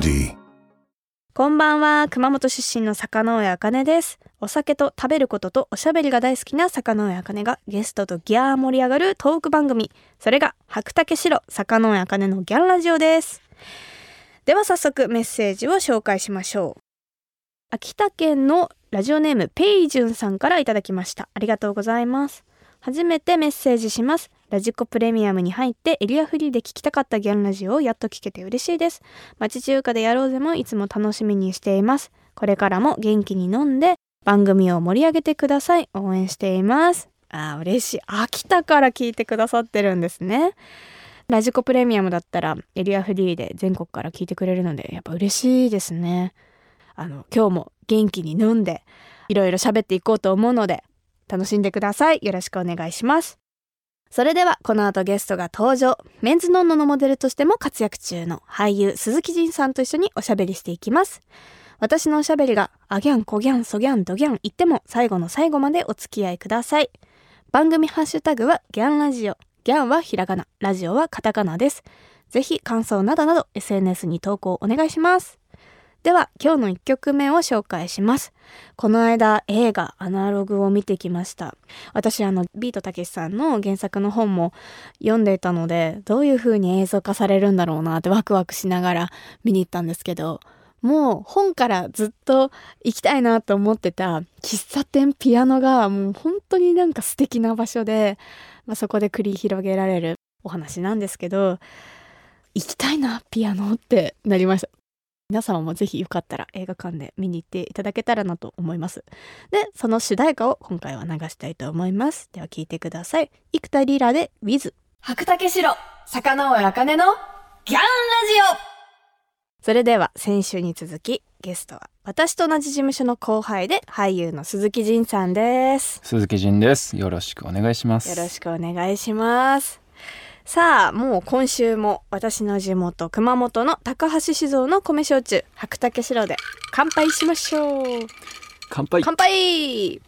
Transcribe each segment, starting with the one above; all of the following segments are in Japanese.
D. こんばんは。熊本出身の坂上茜です。お酒と食べることとおしゃべりが大好きな坂上茜がゲストとギャー盛り上がるトーク番組。それが白竹城坂上茜のギャンラジオです。では早速メッセージを紹介しましょう。秋田県のラジオネームペイジュンさんからいただきました。ありがとうございます。初めてメッセージします。ラジコプレミアムに入ってエリアフリーで聞きたかったギャンラジオをやっと聞けて嬉しいです。町中華でやろうぜもいつも楽しみにしています。これからも元気に飲んで番組を盛り上げてください。応援しています。あ嬉しい。秋田から聞いてくださってるんですね。ラジコプレミアムだったらエリアフリーで全国から聞いてくれるのでやっぱ嬉しいですね。あの今日も元気に飲んでいろいろ喋っていこうと思うので楽しんでください。よろしくお願いします。それではこの後ゲストが登場。メンズノンノのモデルとしても活躍中の俳優鈴木仁さんと一緒におしゃべりしていきます。私のおしゃべりがあギャンコギャンソギャンドギャン言っても最後の最後までお付き合いください。番組ハッシュタグはギャンラジオ。ギャンはひらがなラジオはカタカナです。ぜひ感想などなど SNS に投稿お願いします。では今日の1曲目を紹介します。この間映画アナログを見てきました。私あのビートたけしさんの原作の本も読んでいたのでどういう風に映像化されるんだろうなってワクワクしながら見に行ったんですけどもう本からずっと行きたいなと思ってた喫茶店ピアノがもう本当になんか素敵な場所で、まあ、そこで繰り広げられるお話なんですけど行きたいなピアノってなりました。皆様もぜひよかったら映画館で見に行っていただけたらなと思います。でその主題歌を今回は流したいと思います。では聴いてください。生田リラで With 白竹城坂上茜のギャンラジオ。それでは先週に続きゲストは私と同じ事務所の後輩で俳優の鈴木仁さんです。鈴木仁です。よろしくお願いします。よろしくお願いしますさあもう今週も私の地元熊本の高橋酒造の米焼酎白竹城で乾杯しましょう乾杯。乾杯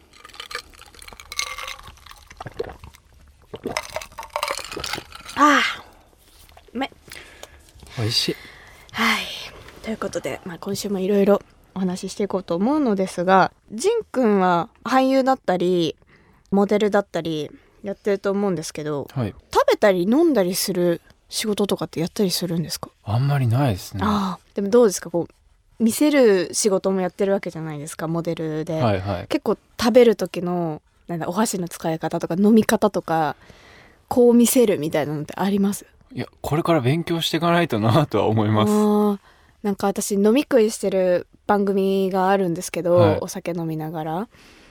ああうまい美味しい。はいということで、まあ、今週もいろいろお話ししていこうと思うのですがジンくんは俳優だったりモデルだったりやってると思うんですけどはい。食べたり飲んだりする仕事とかってやったりするんですか、あんまりないですね。でもどうですか？こう見せる仕事もやってるわけじゃないですかモデルで、いはい。結構食べる時のなんだお箸の使い方とか飲み方とかこう見せるみたいなのってあります？いや、これから勉強していかないとなとは思います。なんか私飲み食いしてる番組があるんですけど、はいお酒飲みながら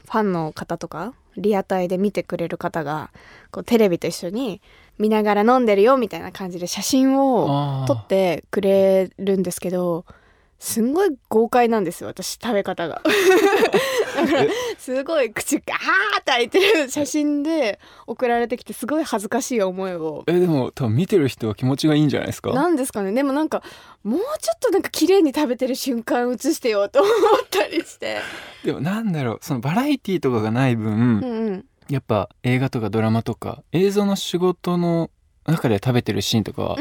ファンの方とかリアタイで見てくれる方がこうテレビと一緒に見ながら飲んでるよみたいな感じで写真を撮ってくれるんですけどすんごい豪快なんですよ私食べ方が。だからすごい口ガーって開いてる写真で送られてきてすごい恥ずかしい思いを。え、でも、多分見てる人は気持ちがいいんじゃないですか？なんですかね。でもなんかもうちょっとなんか綺麗に食べてる瞬間映してよと思ったりして。でも、なんだろう、そのバラエティとかがない分、うんうん。やっぱ映画とかドラマとか映像の仕事の中で食べてるシーンとか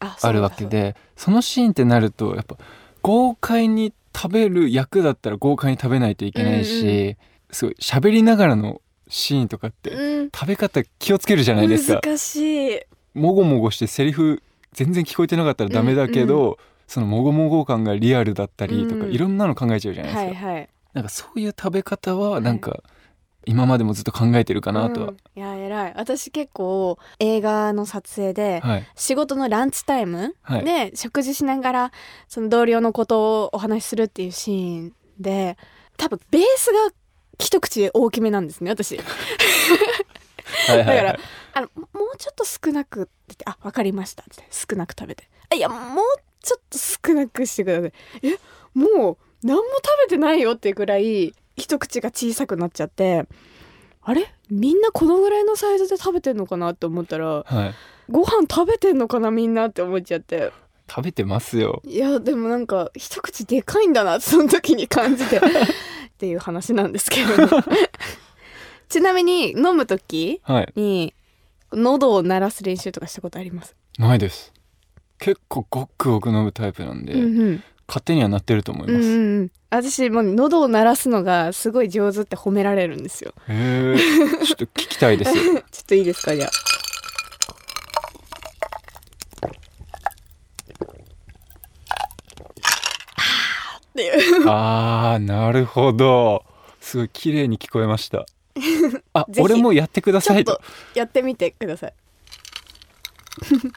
ああるわけで、そのシーンってなるとやっぱ豪快に食べる役だったら豪快に食べないといけないし、うんすごい喋りながらのシーンとかって、うん。食べ方気をつけるじゃないですか。難しい。もごもごしてセリフ全然聞こえてなかったらダメだけど、そのもごもご感がリアルだったりとか、うん。いろんなの考えちゃうじゃないですか。はいはい。なんかそういう食べ方はなんか、今までもずっと考えてるかなとは。うん、いや偉い。私結構映画の撮影で、はい。仕事のランチタイムはい。で食事しながらその同僚のことをお話しするっていうシーンで多分ベースが一口大きめなんですね私。だからあのもうちょっと少なくって言って「あわかりました」って少なく食べて「あいやもうちょっと少なくしてください」えもう何も食べてないよっていうくらい一口が小さくなっちゃってあれ？みんなこのぐらいのサイズで食べてんのかなって思ったらはい。ご飯食べてんのかなみんなって思っちゃって。食べてますよ。いやでもなんか一口でかいんだなその時に感じて。っていう話なんですけど ちなみに飲む時はい。に喉を鳴らす練習とかしたことあります、ないです。結構ごくごく飲むタイプなんで、うんうん勝手にはなってると思いうんます、うんうん私もう喉を鳴らすのがすごい上手って褒められるんですよ。へえちょっと聞きたいです。ちょっといいですか？じゃあ。ああーなるほど。すごい綺麗に聞こえました。あ 俺もやってくださいとやってみてください。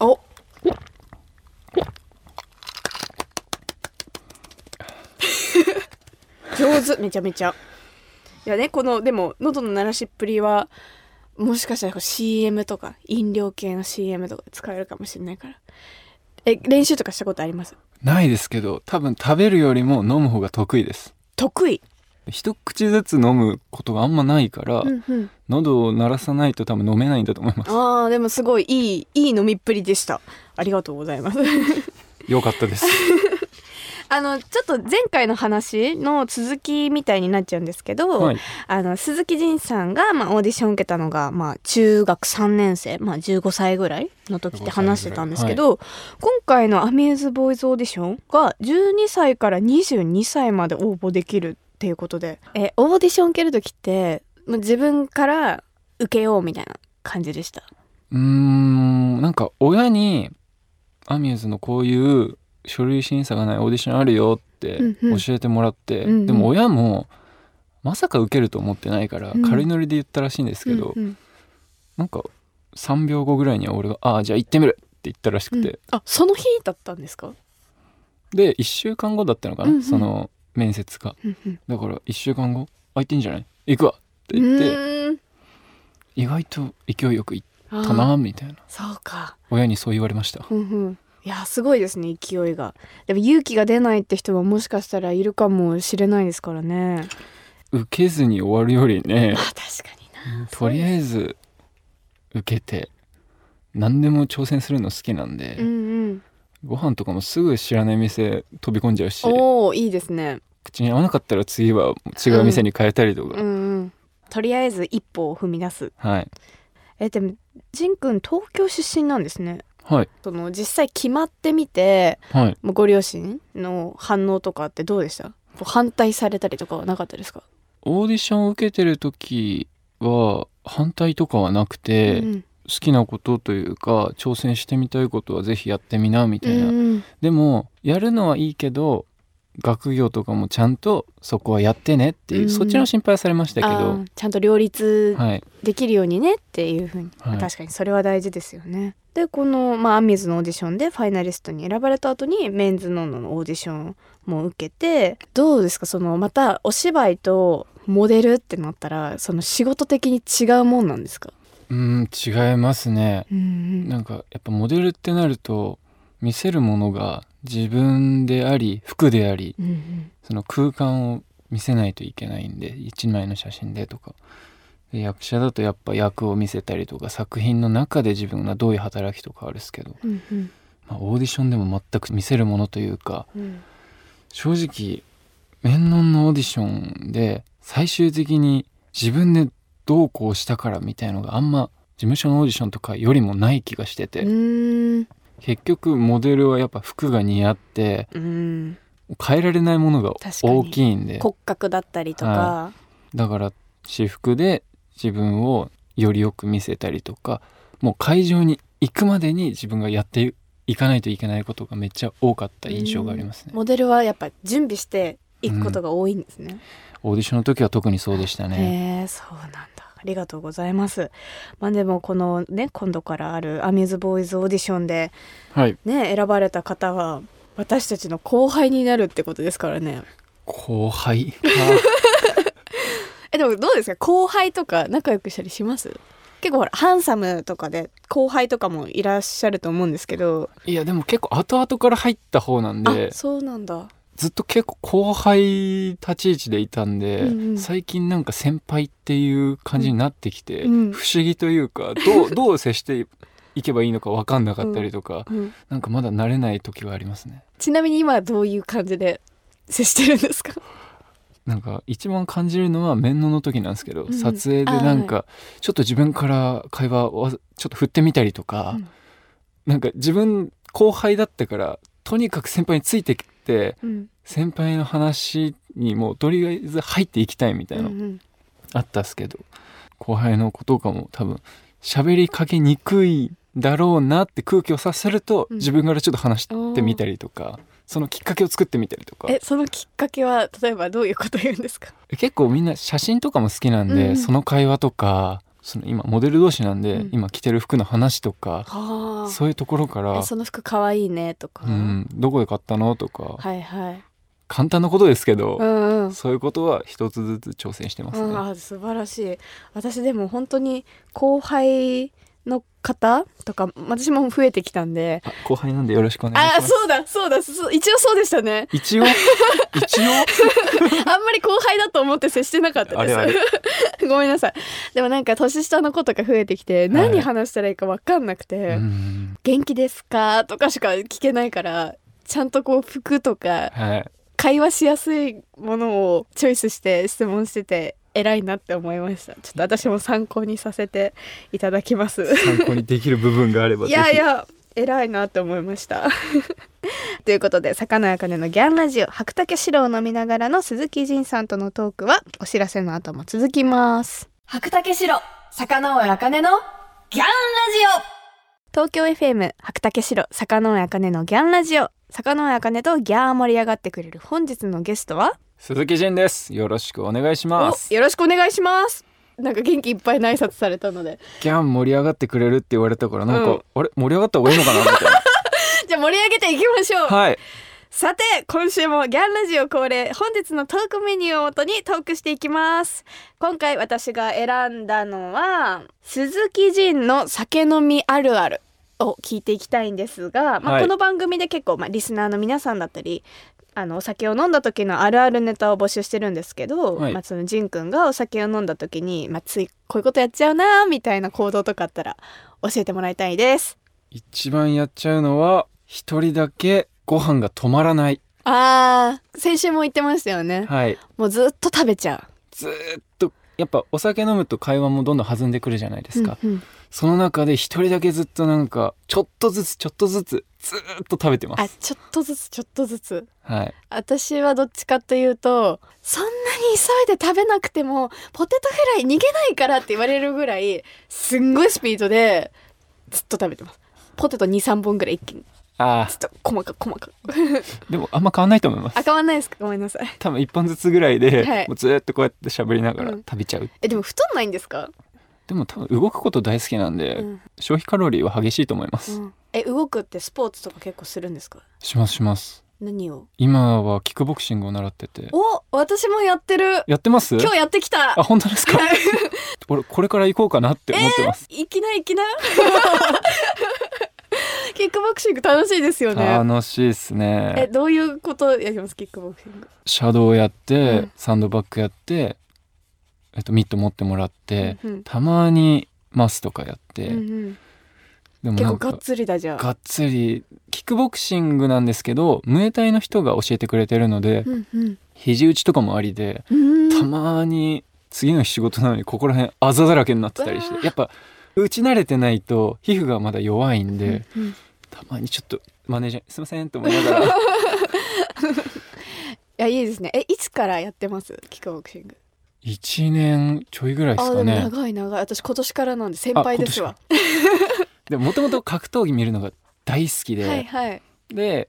お上手。めちゃめちゃ。いやねこのでも喉の鳴らしっぷりはもしかしたら CM とか飲料系の CM とかで使えるかもしれないから。え練習とかしたことあります？ないですけど多分食べるよりも飲む方が得意です。得意？一口ずつ飲むことがあんまないから、うんうん。喉を鳴らさないと多分飲めないんだと思います。あーでもすごいいいいい飲みっぷりでした。ありがとうございます。よかったです あのちょっと前回の話の続きみたいになっちゃうんですけど、はい。あの鈴木仁さんが、まあ、オーディション受けたのが、まあ、中学3年生、まあ、15歳ぐらいの時って話してたんですけど、今回のアミューズボーイズオーディションが12歳から22歳まで応募できるっていうことで。えオーディション受ける時ってもう自分から受けようみたいな感じでした？うーんなんか親にアミューズのこういう書類審査がないオーディションあるよって教えてもらって、うんうん。でも親もまさか受けると思ってないからうん。軽いノリで言ったらしいんですけど、うんうん。なんか3秒後ぐらいには俺が「ああじゃあ行ってみる!」って言ったらしくて、うん。あその日だったんですか、で1週間後だったのかな、うんうん。その面接が。うんうん。だから1週間後「空いてんじゃない？行くわ!」って言って意外と勢いよく行ったなみたいな。そうか。親にそう言われました。うんうんいやすごいですね勢いが。でも勇気が出ないって人はもしかしたらいるかもしれないですからね。受けずに終わるよりねまあ確かにな。とりあえず受けて何でも挑戦するの好きなんで、うんうん。ご飯とかもすぐ知らない店飛び込んじゃうしおおいいですね。口に合わなかったら次は違う店に変えたりとか、うんうん。とりあえず一歩を踏み出す。はい。えでもジンくん東京出身なんですねはい。その実際決まってみてはい。ご両親の反応とかってどうでした？反対されたりとかはなかったですか？オーディションを受けてる時は反対とかはなくて、うん。好きなことというか挑戦してみたいことはぜひやってみなみたいな、うん。でもやるのはいいけど学業とかもちゃんとそこはやってねっていう、うん。そっちの心配はされましたけあどーちゃんと両立はい。できるようにねっていうふうに、はい。確かにそれは大事ですよね。でこの、まあ、アミズのオーディションでファイナリストに選ばれた後にメンズノンノのオーディションも受けてどうですか？そのまたお芝居とモデルってなったらその仕事的に違うもんなんですか、うん違いますね。うんうん。なんかやっぱモデルってなると見せるものが自分であり服でありうんうん。その空間を見せないといけないんで一枚の写真でとか。で役者だとやっぱ役を見せたりとか作品の中で自分がどういう働きとかあるんですけど、うんうん。まあ、オーディションでも全く見せるものというかうん。正直面談のオーディションで最終的に自分でどうこうしたからみたいのがあんま事務所のオーディションとかよりもない気がしてて、結局モデルはやっぱ服が似合ってうん。変えられないものが大きいんで。骨格だったりとか、はだから私服で自分をよりよく見せたりとかもう会場に行くまでに自分がやっていかないといけないことがめっちゃ多かった印象がありますね、モデルはやっぱ準備していくことが多いんですね。オーディションの時は特にそうでしたね。へえそうなんだありがとうございます。まあでもこのね今度からあるアミューズボーイズオーディションではい。ね選ばれた方は私たちの後輩になるってことですからね。後輩？えでもどうですか？後輩とか仲良くしたりします？結構ほらハンサムとかで後輩とかもいらっしゃると思うんですけど。いやでも結構後々から入った方なんで。あそうなんだずっと結構後輩立ち位置でいたんで、うんうん。最近なんか先輩っていう感じになってきて、うん。不思議というかどう どう接していけばいいのか分かんなかったりとか、うん。なんかまだ慣れない時がありますね。ちなみに今はどういう感じで 接してるんですか？なんか一番感じるのは面談の時なんですけど、うん。撮影でなんかちょっと自分から会話をちょっと振ってみたりとか、うん。なんか自分後輩だったからとにかく先輩についてうん。先輩の話にもうとりあえず入っていきたいみたいなのうんうん。あったっすけど、後輩の子とかも多分喋りかけにくいだろうなって空気を察すると、うん。自分からちょっと話してみたりとかそのきっかけを作ってみたりとか。えそのきっかけは例えばどういうこと言うんですか？結構みんな写真とかも好きなんで、うん。その会話とかその今モデル同士なんで、うん。今着てる服の話とか、はそういうところからえその服かわいいねとか、うん、どこで買ったのとか、はいはい。簡単なことですけど、うんうん。そういうことは一つずつ挑戦してますね。うん、あ素晴らしい。私でも本当に後輩の方とか私も増えてきたんで。あ後輩なんでよろしくお願いします。あそうだそうだ一応そうでしたね。一応？一応？あんまり後輩だと思って接してなかったです。あれ ごめんなさい。でもなんか年下の子とか増えてきて何話したらいいか分かんなくて「うん。元気ですか?」とかしか聞けないからちゃんとこう服とかはい。会話しやすいものをチョイスして質問してて偉いなって思いました。ちょっと私も参考にさせていただきます。参考にできる部分があればいやいや偉いなって思いました。ということで魚やかねのギャンラジオ白竹白を飲みながらの鈴木仁さんとのトークはお知らせの後も続きます。白竹白魚尾あかねのギャンラジオ。東京 FM 白竹白魚尾あかねのギャンラジオ。魚尾あかねとギャー盛り上がってくれる本日のゲストは鈴木仁です。よろしくお願いしますお。よろしくお願いしますなんか元気いっぱいの挨拶されたのでギャン盛り上がってくれるって言われたからなんか、うんあれ？盛り上がった方がいいのかな？みたいな。じゃあ盛り上げていきましょうはい。さて今週もギャンラジオ恒例本日のトークメニューをもとにトークしていきます今回私が選んだのは鈴木仁の酒飲みあるあるを聞いていきたいんですが、まあ、はいこの番組で結構、まあ、リスナーの皆さんだったりあのお酒を飲んだ時のあるあるネタを募集してるんですけど、はいまあ、その仁くんがお酒を飲んだ時に、まあ、ついこういうことやっちゃうなみたいな行動とかあったら教えてもらいたいです一番やっちゃうのは一人だけご飯が止まらない。あー先週も言ってましたよねはい。もうずっと食べちゃずーっとやっぱお酒飲むと会話もどんどん弾んでくるじゃないでうすか。うんうんその中で一人だけずっとなんかちょっとずつちょっとずつずーっと食べてまあす。ちょっとずつちょっとずつ。はい。私はどっちかというとそんなに急いで食べなくてもポテトフライ逃げないからって言われるぐらいすんごいスピードでずっと食べてます。ポテト23本ぐらい一気に。あずっと細かく細かでもあんま変わんないと思います。あ。変わんないですか？ごめんなさい。多分一本ずつぐらいで、はい。もうずーっとこうやって喋りながらうん。食べちゃう。えでも太んないんですか、でも多分動くこと大好きなんで、うん。消費カロリーは激しいと思います。うん。え動くってスポーツとか結構するんですか？しますします。何を？今はキックボクシングを習ってて。お私もやってる。やってます？今日やってきた。あ本当ですか？俺これから行こうかなって思ってます、行きな行きな？キックボクシング楽しいですよね。楽しいっすえねどういうことやります？キックボクシング。シャドウやって、うん。サンドバッグやって、えっと、ミット持ってもらって、うんうん。たまにマスとかやって、うんうん。でも結構がっつりだじゃあ。がっつりキックボクシングなんですけどムエタイの人が教えてくれてるので、うんうん。肘打ちとかもありでうん。たまに次の日仕事なのにここら辺あざだらけになってたりしてやっぱ打ち慣れてないと皮膚がまだ弱いんで、うんうん。いたまにちょっとマネージャーにすいませんと思いながら。やいいですね。えいつからやってます？キックボクシング1年ちょいぐらいですかね。長い長い。私今年からなんで先輩ですわ。でもともと格闘技見るのが大好きで、はいはい。で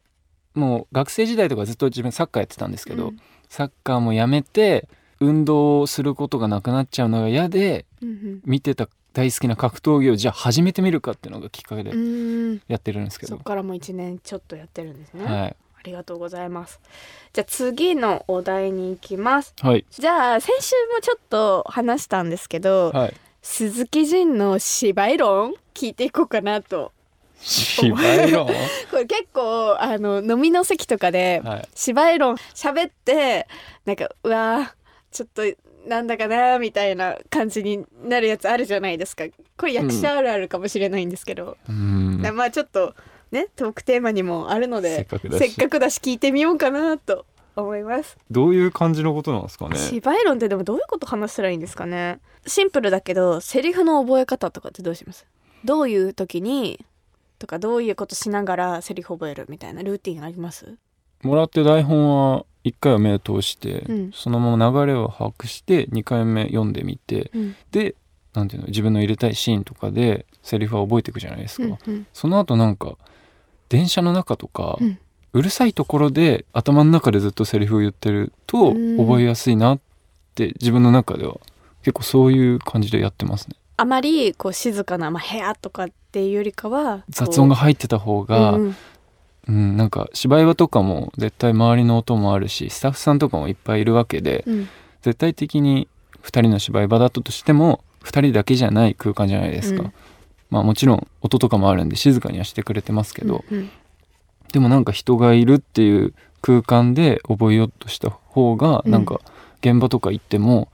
もう学生時代とかずっと自分サッカーやってたんですけど、うん。サッカーもやめて運動することがなくなっちゃうのが嫌でうん見てた大好きな格闘技をじゃあ始めてみるかっていうのがきっかけでうんうん。やってるんですけど。そっ、からもう1年ちょっとやってるんですね、はいありがとうございます。じゃあ次のお題に行きます。はい。じゃあ先週もちょっと話したんですけど、はい。鈴木仁の芝居論？聞いていこうかなと芝居論？これ結構あの飲みの席とかではい。芝居論喋ってなんかうわーちょっとなんだかなみたいな感じになるやつあるじゃないですか。これ役者あるあるかもしれないんですけど、うん。まあちょっとねトークテーマにもあるのでせっかくだし。聞いてみようかなと思います。どういう感じのことなんですかね？芝居論ってでもどういうこと話したらいいんですかね？シンプルだけどセリフの覚え方とかってどうします？どういう時にとかどういうことしながらセリフ覚えるみたいなルーティンあります？もらって台本は1回は目を通して、うん。そのまま流れを把握して2回目読んでみてうん。でなんていうの自分の入れたいシーンとかでセリフは覚えていくじゃないですか、うん。その後なんか電車の中とか、うん。うるさいところで頭の中でずっとセリフを言ってるとうん。覚えやすいなって自分の中では結構そういう感じでやってますね。あまりこう静かな、まあ、部屋とかっていうよりかは雑音が入ってた方が、うんうん、なんか芝居場とかも絶対周りの音もあるしスタッフさんとかもいっぱいいるわけでうん。絶対的に2人の芝居場だったとしても2人だけじゃない空間じゃないですか、うんまあもちろん音とかもあるんで静かにはしてくれてますけど、うんでもなんか人がいるっていう空間で覚えようとした方がうんなん。か現場とか行っても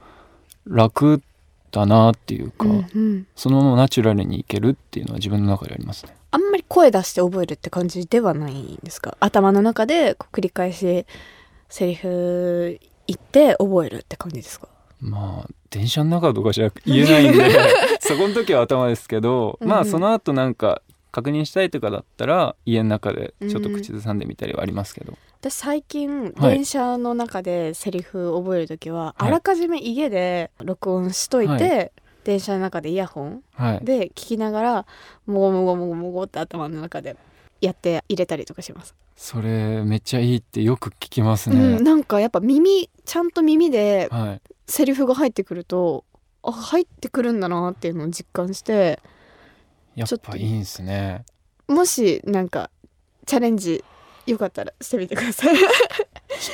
楽だなっていうか、うんうん。そのままナチュラルにいけるっていうのは自分の中でありますね。あんまり声出して覚えるって感じではないんですか？頭の中でこう繰り返しセリフ言って覚えるって感じですか？まあ電車の中とかじゃ言えないんで そこの時は頭ですけど、まうんうん。あその後なんか確認したいとかだったら家の中でちょっと口ずさんでみたりはありますけど、私最近はい。電車の中でセリフ覚える時は、はい。あらかじめ家で録音しといて、は電車の中でイヤホンはい、で聞きながらもごもごもごもごって頭の中でやって入れたりとかします、それめっちゃいいってよく聞きますうねん、。なんかやっぱ耳ちゃんと耳ではい、セリフが入ってくるとあ入ってくるんだなっていうのを実感してやっぱいいんすね。もしなんかチャレンジよかったらしてみてください。ちょ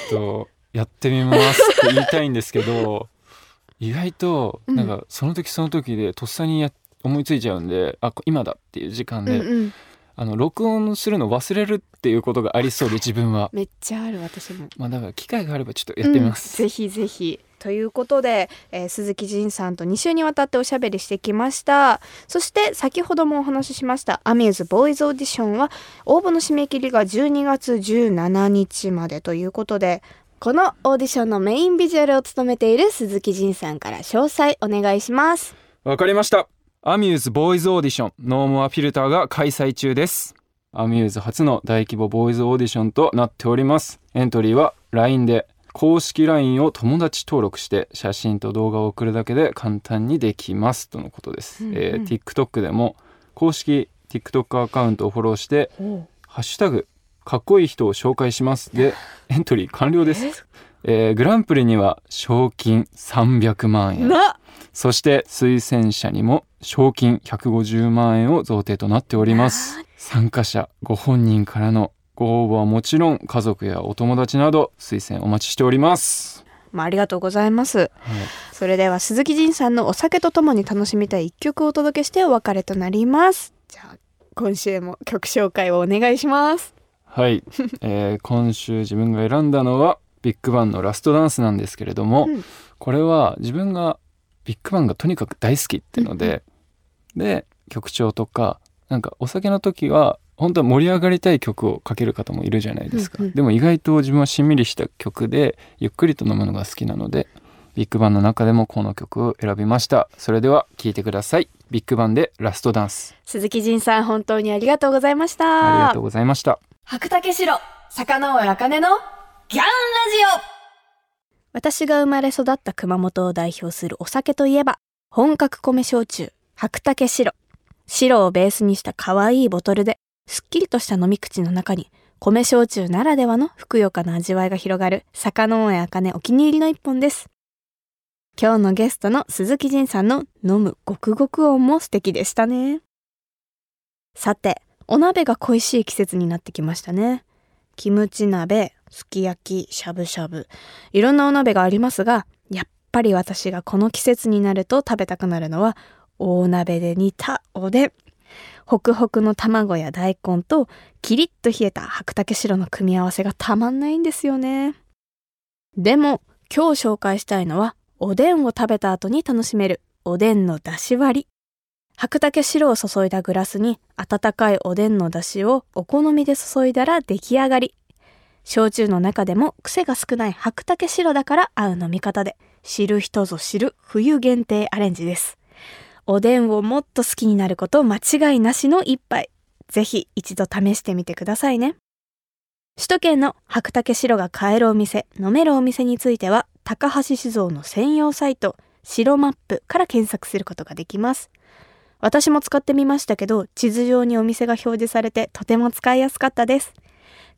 っとやってみますって言いたいんですけど 意外とうん。なんかその時その時でとっさにや思いついちゃうんであ今だっていう時間で、うんうんあの録音するの忘れるっていうことがありそうで自分は。めっちゃある私もまあだから機会があればちょっとやってみます。うんぜひぜひということで、えー鈴木仁さんと2週にわたっておしゃべりしてきましたそして先ほどもお話ししましたアミューズボーイズオーディションは応募の締め切りが12月17日までということでこのオーディションのメインビジュアルを務めている鈴木仁さんから詳細お願いしますわかりました。アミューズボーイズオーディション No More Filter が開催中です。アミューズ初の大規模ボーイズオーディションとなっております。エントリーは LINE で公式 LINE を友達登録して写真と動画を送るだけで簡単にできますとのことです。うんうんえー TikTok でも公式 TikTok アカウントをフォローしてハッシュタグかっこいい人を紹介しますで エントリー完了です。え？ーグランプリには賞金300万円。なそして推薦者にも賞金150万円を贈呈となっております。参加者ご本人からのご応募はもちろん家族やお友達など推薦お待ちしております、まあ、ありがとうございます。はい、それでは鈴木仁さんのお酒とともに楽しみたい一曲をお届けしてお別れとなります。じゃあ今週も曲紹介をお願いします。はい。えー今週自分が選んだのはビッグバンのラストダンスなんですけれども、うん。これは自分がビッグバンがとにかく大好きっていうので、で曲調とかなんかお酒の時は本当は盛り上がりたい曲をかける方もいるじゃないですか、うんうん。でも意外と自分はしんみりした曲でゆっくりと飲むのが好きなのでビッグバンの中でもこの曲を選びました。それでは聴いてください。ビッグバンでラストダンス。鈴木仁さん本当にありがとうございました。ありがとうございました。白竹城坂上茜のギャンラジオ。私が生まれ育った熊本を代表するお酒といえば本格米焼酎白竹白。白をベースにした可愛いボトルですっきりとした飲み口の中に米焼酎ならではのふくよかな味わいが広がる坂上茜お気に入りの一本です。今日のゲストの鈴木仁さんの飲むごくごく音も素敵でしたね。さてお鍋が恋しい季節になってきましたね。キムチ鍋すき焼きしゃぶしゃぶ。いろんなお鍋がありますがやっぱり私がこの季節になると食べたくなるのは大鍋で煮たおでん。ホクホクの卵や大根とキリッと冷えた白竹白の組み合わせがたまんないんですよね。でも今日紹介したいのはおでんを食べた後に楽しめるおでんの出し割り。白竹白を注いだグラスに温かいおでんの出汁をお好みで注いだら出来上がり。焼酎の中でも癖が少ない白竹白だから合う飲み方で。知る人ぞ知る冬限定アレンジです。おでんをもっと好きになること間違いなしの一杯ぜひ一度試してみてくださいね。首都圏の白竹城が買えるお店、飲めるお店については、高橋酒造の専用サイト、白マップから検索することができます。私も使ってみましたけど、地図上にお店が表示されてとても使いやすかったです。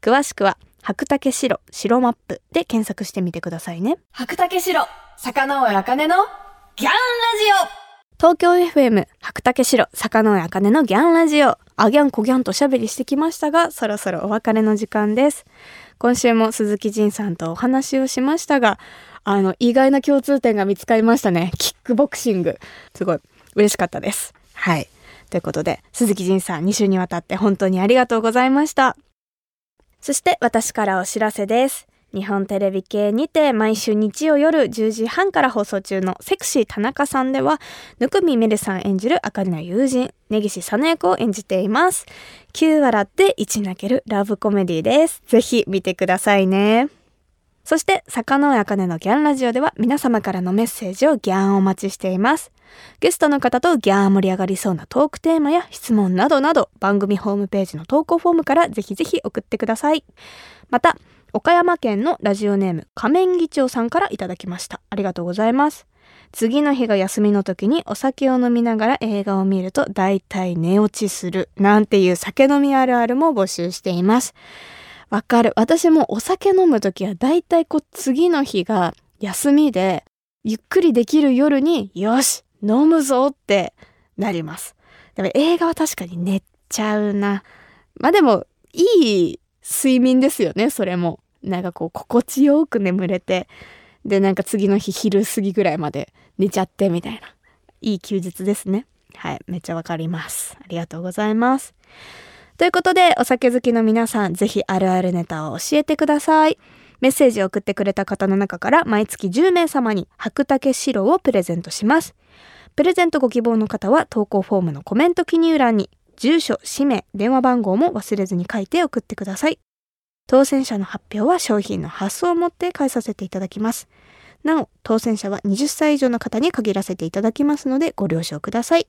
詳しくは、白竹城白マップで検索してみてくださいね。白竹城、坂上茜のギャンラジオ東京 FM 白竹城坂上茜のギャンラジオ。あギャンコギャンとおしゃべりしてきましたが、そろそろお別れの時間です。今週も鈴木仁さんとお話をしましたが、あの、意外な共通点が見つかりましたね。キックボクシング。すごい嬉しかったです。はい。ということで、鈴木仁さん2週にわたって本当にありがとうございました。そして私からお知らせです。日本テレビ系にて毎週日曜夜10時半から放送中のセクシー田中さんでは、ぬくみめるさん演じるあかりの友人、根岸さな役を演じています。9笑って1泣けるラブコメディです。ぜひ見てくださいね。そして、坂上茜のギャンラジオでは皆様からのメッセージをギャンお待ちしています。ゲストの方とギャー盛り上がりそうなトークテーマや質問などなど番組ホームページの投稿フォームからぜひぜひ送ってください。また、岡山県のラジオネーム仮面議長さんからいただきました。ありがとうございます。次の日が休みの時にお酒を飲みながら映画を見ると大体寝落ちするなんていう酒飲みあるあるも募集しています。わかる。私もお酒飲む時は大体こう次の日が休みでゆっくりできる夜によし飲むぞってなります。でも映画は確かに寝ちゃうな。まあでもいい睡眠ですよね、それも。なんかこう心地よく眠れて、でなんか次の日昼過ぎぐらいまで寝ちゃってみたいな。いい休日ですね。はい、めっちゃわかります。ありがとうございます。ということで、お酒好きの皆さん、ぜひあるあるネタを教えてください。メッセージを送ってくれた方の中から毎月10名様に白竹白をプレゼントします。プレゼントご希望の方は投稿フォームのコメント記入欄に住所、氏名、電話番号も忘れずに書いて送ってください。当選者の発表は商品の発送をもって返させていただきます。なお、当選者は20歳以上の方に限らせていただきますのでご了承ください。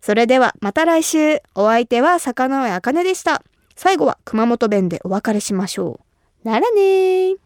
それではまた来週。お相手は坂上茜でした。最後は熊本弁でお別れしましょう。ならねー。